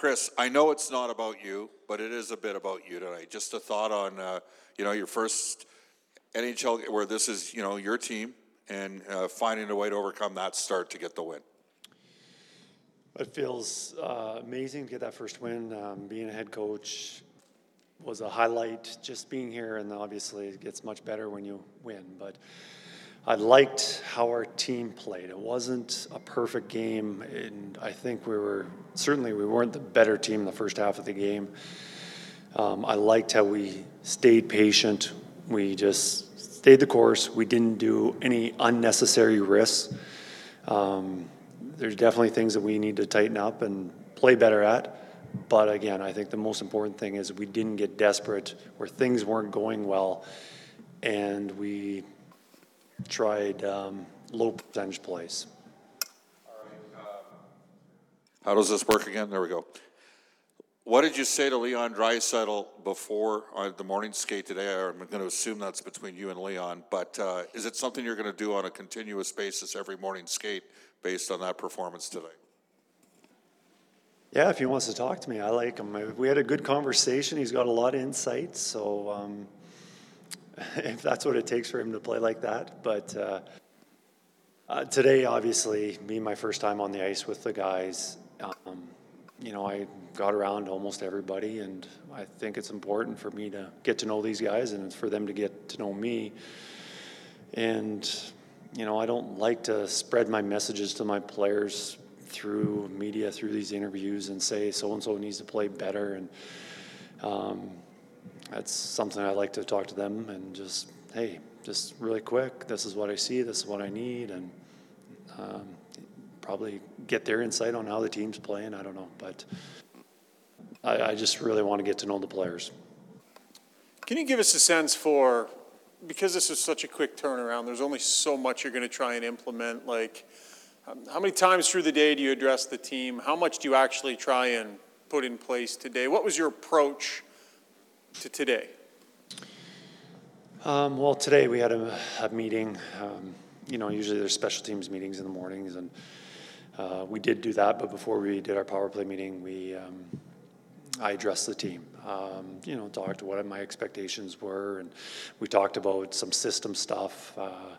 Chris, I know it's not about you, but it is a bit about you tonight. Just a thought on, uh, you know, your first NHL where this is, you know, your team and uh, finding a way to overcome that start to get the win. It feels uh, amazing to get that first win. Um, being a head coach was a highlight. Just being here, and obviously it gets much better when you win. But I liked how our team played. It wasn't a perfect game, and I think we were certainly we weren't the better team in the first half of the game. Um, I liked how we stayed patient. We just stayed the course. We didn't do any unnecessary risks. Um, there's definitely things that we need to tighten up and play better at. But again, I think the most important thing is we didn't get desperate where things weren't going well, and we tried um, low percentage plays. How does this work again? There we go. What did you say to Leon Draisaitl before uh, the morning skate today? I'm going to assume that's between you and Leon, but uh, is it something you're going to do on a continuous basis every morning skate based on that performance today? Yeah, if he wants to talk to me, I like him. We had a good conversation. He's got a lot of insight, so um, if that's what it takes for him to play like that. But uh, uh, today, obviously, being my first time on the ice with the guys, um, you know, I got around almost everybody, and I think it's important for me to get to know these guys and for them to get to know me. And, you know, I don't like to spread my messages to my players through media, through these interviews, and say so and so needs to play better. And, um, that's something I like to talk to them and just, hey, just really quick, this is what I see, this is what I need, and um, probably get their insight on how the team's playing. I don't know, but I, I just really want to get to know the players. Can you give us a sense for, because this is such a quick turnaround, there's only so much you're going to try and implement. Like, um, how many times through the day do you address the team? How much do you actually try and put in place today? What was your approach to today? Um, well, today we had a, a meeting. Um, you know, usually there's special teams meetings in the mornings, and uh, we did do that. But before we did our power play meeting, we um, I addressed the team. Um, you know, talked what my expectations were, and we talked about some system stuff, uh,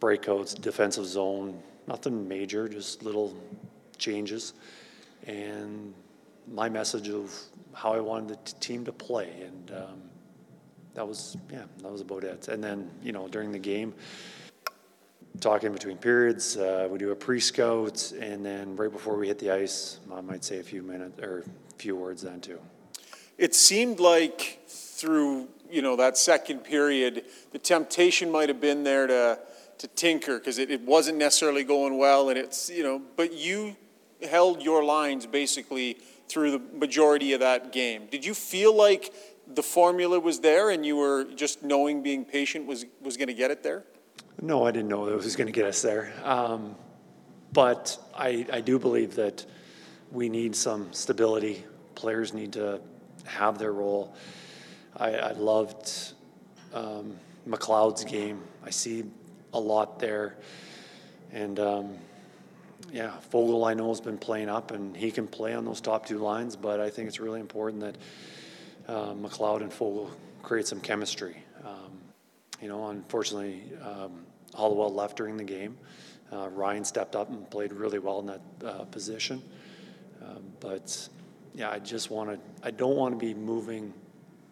breakouts, defensive zone. Nothing major, just little changes, and my message of how I wanted the team to play, and um, that was yeah, that was about it. And then you know during the game, talking between periods, uh, we do a pre-scout, and then right before we hit the ice, I might say a few minutes or a few words then too. It seemed like through you know that second period, the temptation might have been there to to tinker because it, it wasn't necessarily going well, and it's you know, but you held your lines basically through the majority of that game. Did you feel like the formula was there and you were just knowing being patient was, was going to get it there? No, I didn't know it was going to get us there. Um, but I, I do believe that we need some stability. Players need to have their role. I, I loved um, McLeod's game. I see a lot there. And um, yeah, Foegele I know has been playing up, and he can play on those top two lines. But I think it's really important that uh, McLeod and Foegele create some chemistry. Um, you know, unfortunately, um, Holloway left during the game. Uh, Ryan stepped up and played really well in that uh, position. Um, but yeah, I just want to. I don't want to be moving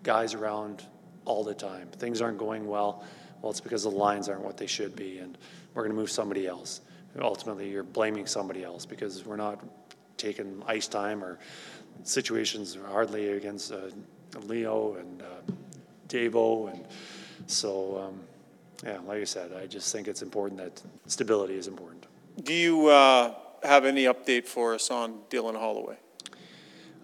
guys around all the time. Things aren't going well. Well, it's because the lines aren't what they should be, and we're going to move somebody else ultimately you're blaming somebody else because we're not taking ice time or situations hardly against uh, Leo and uh, Davo. And so, um, yeah, like I said, I just think it's important that stability is important. Do you uh, have any update for us on Dylan Holloway?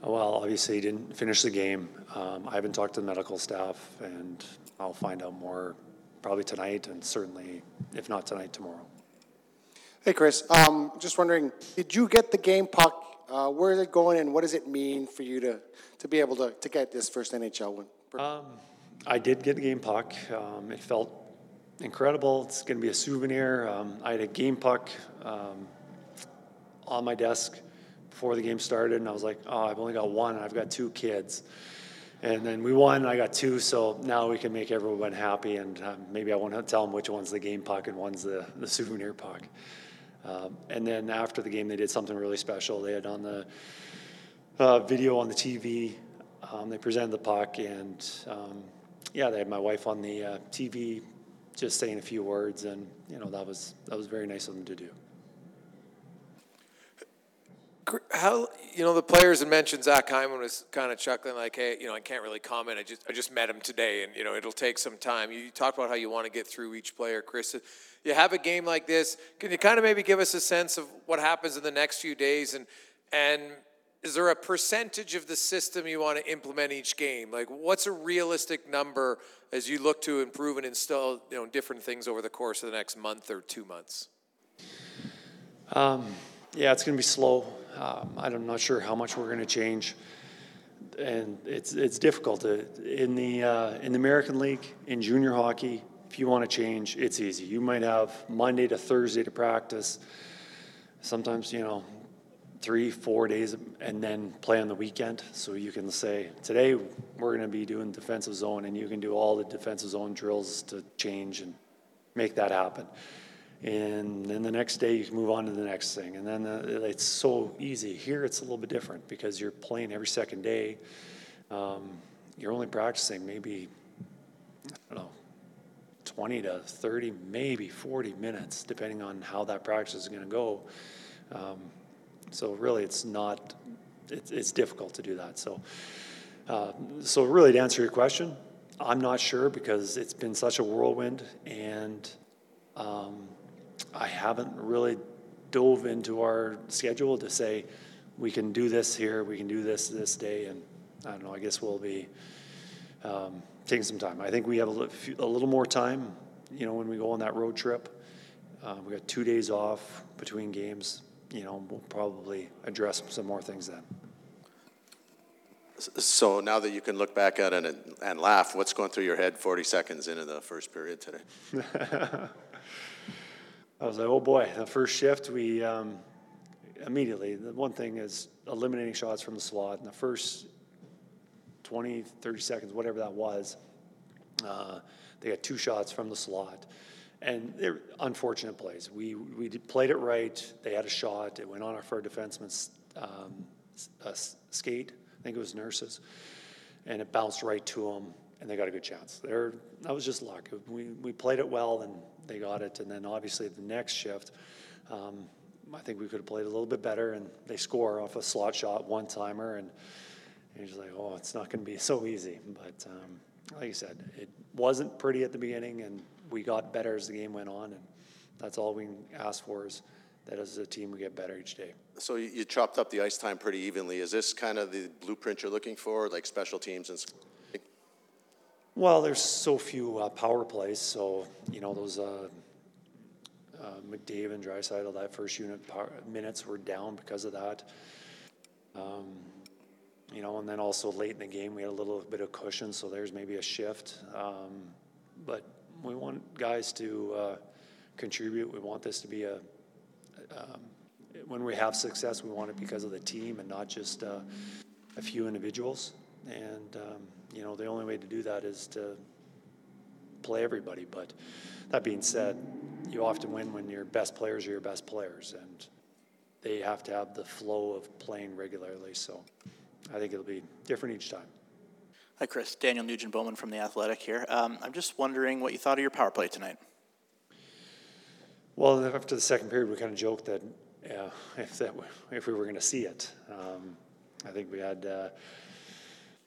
Well, obviously, he didn't finish the game. Um, I haven't talked to the medical staff, and I'll find out more probably tonight, and certainly, if not tonight, tomorrow. Hey, Chris. Um, just wondering, did you get the game puck? Uh, where is it going, and what does it mean for you to, to be able to, to get this first NHL win? Um, I did get the game puck. Um, it felt incredible. It's going to be a souvenir. Um, I had a game puck um, on my desk before the game started, and I was like, oh, I've only got one, and I've got two kids. And then we won, I got two, so now we can make everyone happy, and um, maybe I want to tell them which one's the game puck and one's the, the souvenir puck. Um, and then after the game, they did something really special. They had on the uh, video on the TV, um, they presented the puck, and um, yeah, they had my wife on the uh, TV just saying a few words, and you know that was that was very nice of them to do. How you know the players had mentioned Zach Hyman was kind of chuckling like, "Hey, you know, I can't really comment. I just I just met him today, and you know, it'll take some time." You, talked about how you want to get through each player, Chris. You have a game like this. Can you kind of maybe give us a sense of what happens in the next few days, and and is there a percentage of the system you want to implement each game? Like, what's a realistic number as you look to improve and install you know different things over the course of the next month or two months? Um, yeah, it's going to be slow. Um, I'm not sure how much we're going to change, and it's it's difficult in the uh, in the American League in junior hockey. If you want to change, it's easy. You might have Monday to Thursday to practice. Sometimes you know three, four days, and then play on the weekend. So you can say today we're going to be doing defensive zone, and you can do all the defensive zone drills to change and make that happen. And then the next day you move on to the next thing. And then uh, it's so easy. Here it's a little bit different because you're playing every second day. Um, you're only practicing maybe, I don't know, 20 to 30, maybe 40 minutes, depending on how that practice is going to go. Um, so really, it's not, it's, it's difficult to do that. So, uh, so really, to answer your question, I'm not sure because it's been such a whirlwind and um, I haven't really dove into our schedule to say we can do this here, we can do this this day, and I don't know. I guess we'll be um, taking some time. I think we have a, li- few- a little more time. You know, when we go on that road trip, uh, we got two days off between games. You know, we'll probably address some more things then. So now that you can look back at it and, and laugh, what's going through your head 40 seconds into the first period today? I was like, oh boy, the first shift, we um, immediately, the one thing is eliminating shots from the slot. In the first 20, 30 seconds, whatever that was, uh, they got two shots from the slot. And they're unfortunate plays. We, we played it right. They had a shot. It went on our, for our defenseman's um, uh, skate. I think it was Nurses. And it bounced right to them, and they got a good chance. They're, that was just luck. We, we played it well, and they got it. And then obviously the next shift, um, I think we could have played a little bit better, and they score off a slot shot, one timer, and you're just like, oh, it's not going to be so easy. But um, like I said, it wasn't pretty at the beginning, and we got better as the game went on, and that's all we ask for is that as a team we get better each day. So you, you chopped up the ice time pretty evenly. Is this kind of the blueprint you're looking for, like special teams and? Well, there's so few uh, power plays, so you know those uh, uh, McDavid and Draisaitl, that first unit minutes were down because of that. Um, you know, and then also late in the game we had a little bit of cushion, so there's maybe a shift. Um, but we want guys to uh, contribute. We want this to be a um, when we have success, we want it because of the team and not just uh, a few individuals. And um, you know, the only way to do that is to play everybody. But that being said, you often win when your best players are your best players, and they have to have the flow of playing regularly. So I think it'll be different each time. Hi, Chris. Daniel Nugent Bowman from The Athletic here. Um, I'm just wondering what you thought of your power play tonight. Well, after the second period, we kind of joked that yeah, if that if we were going to see it, um, I think we had uh,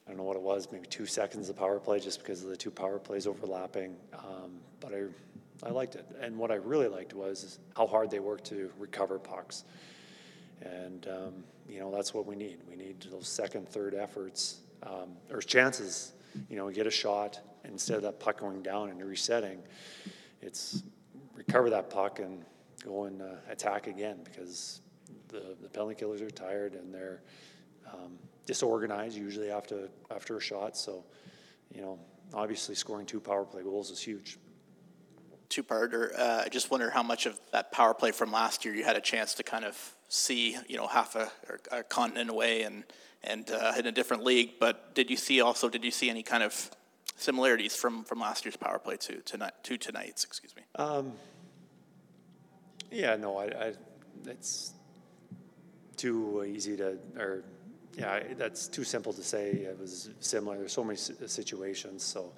I don't know what it was, maybe two seconds of power play just because of the two power plays overlapping. Um, but I I liked it, and what I really liked was how hard they worked to recover pucks, and um, you know that's what we need. We need those second, third efforts um, or chances. You know, get a shot instead of that puck going down and resetting, it's recover that puck and go and uh, attack again because the, the penalty killers are tired and they're um, disorganized usually after after a shot. So, you know, obviously scoring two power play goals is huge. two-parter. Uh, I just wonder how much of that power play from last year you had a chance to kind of see, you know, half a, a continent away and, and uh, in a different league. But did you see also, did you see any kind of similarities from, from last year's power play to tonight, to tonight's, excuse me? Um, Yeah, no, I, I, it's too easy to, or, yeah, that's too simple to say. It was similar. There's so many situations, so.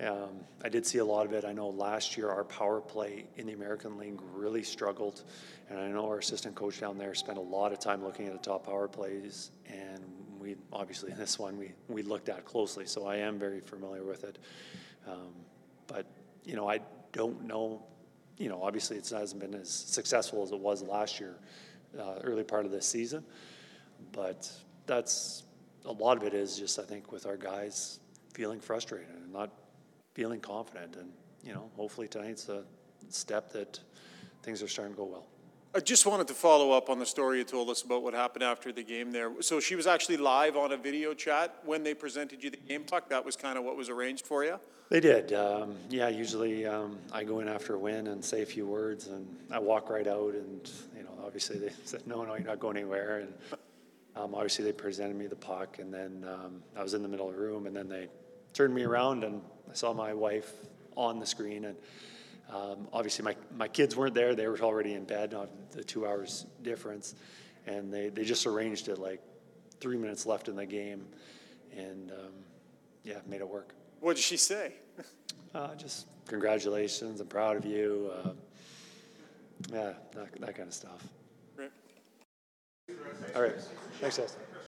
Um, I did see a lot of it. I know last year our power play in the American League really struggled. And I know our assistant coach down there spent a lot of time looking at the top power plays. And we, obviously in this one, we, we looked at closely. So I am very familiar with it. Um, but, you know, I don't know you know, obviously it hasn't been as successful as it was last year, uh, early part of this season. But that's a lot of it is just I think with our guys feeling frustrated and not feeling confident, and you know, hopefully tonight's a step that things are starting to go well. I just wanted to follow up on the story you told us about what happened after the game there. So she was actually live on a video chat when they presented you the game puck. That was kind of what was arranged for you. They did. Um, yeah, usually um, I go in after a win and say a few words, and I walk right out. And you know, obviously they said, "No, no, you're not going anywhere." And um, obviously they presented me the puck, and then um, I was in the middle of the room, and then they turned me around, and I saw my wife on the screen, and um, obviously my my kids weren't there; they were already in bed on the two hours difference, and they they just arranged it like three minutes left in the game, and um, yeah, made it work. What did she say? Uh, just congratulations, I'm proud of you. Uh, yeah, that, that kind of stuff. All right, thanks, Justin.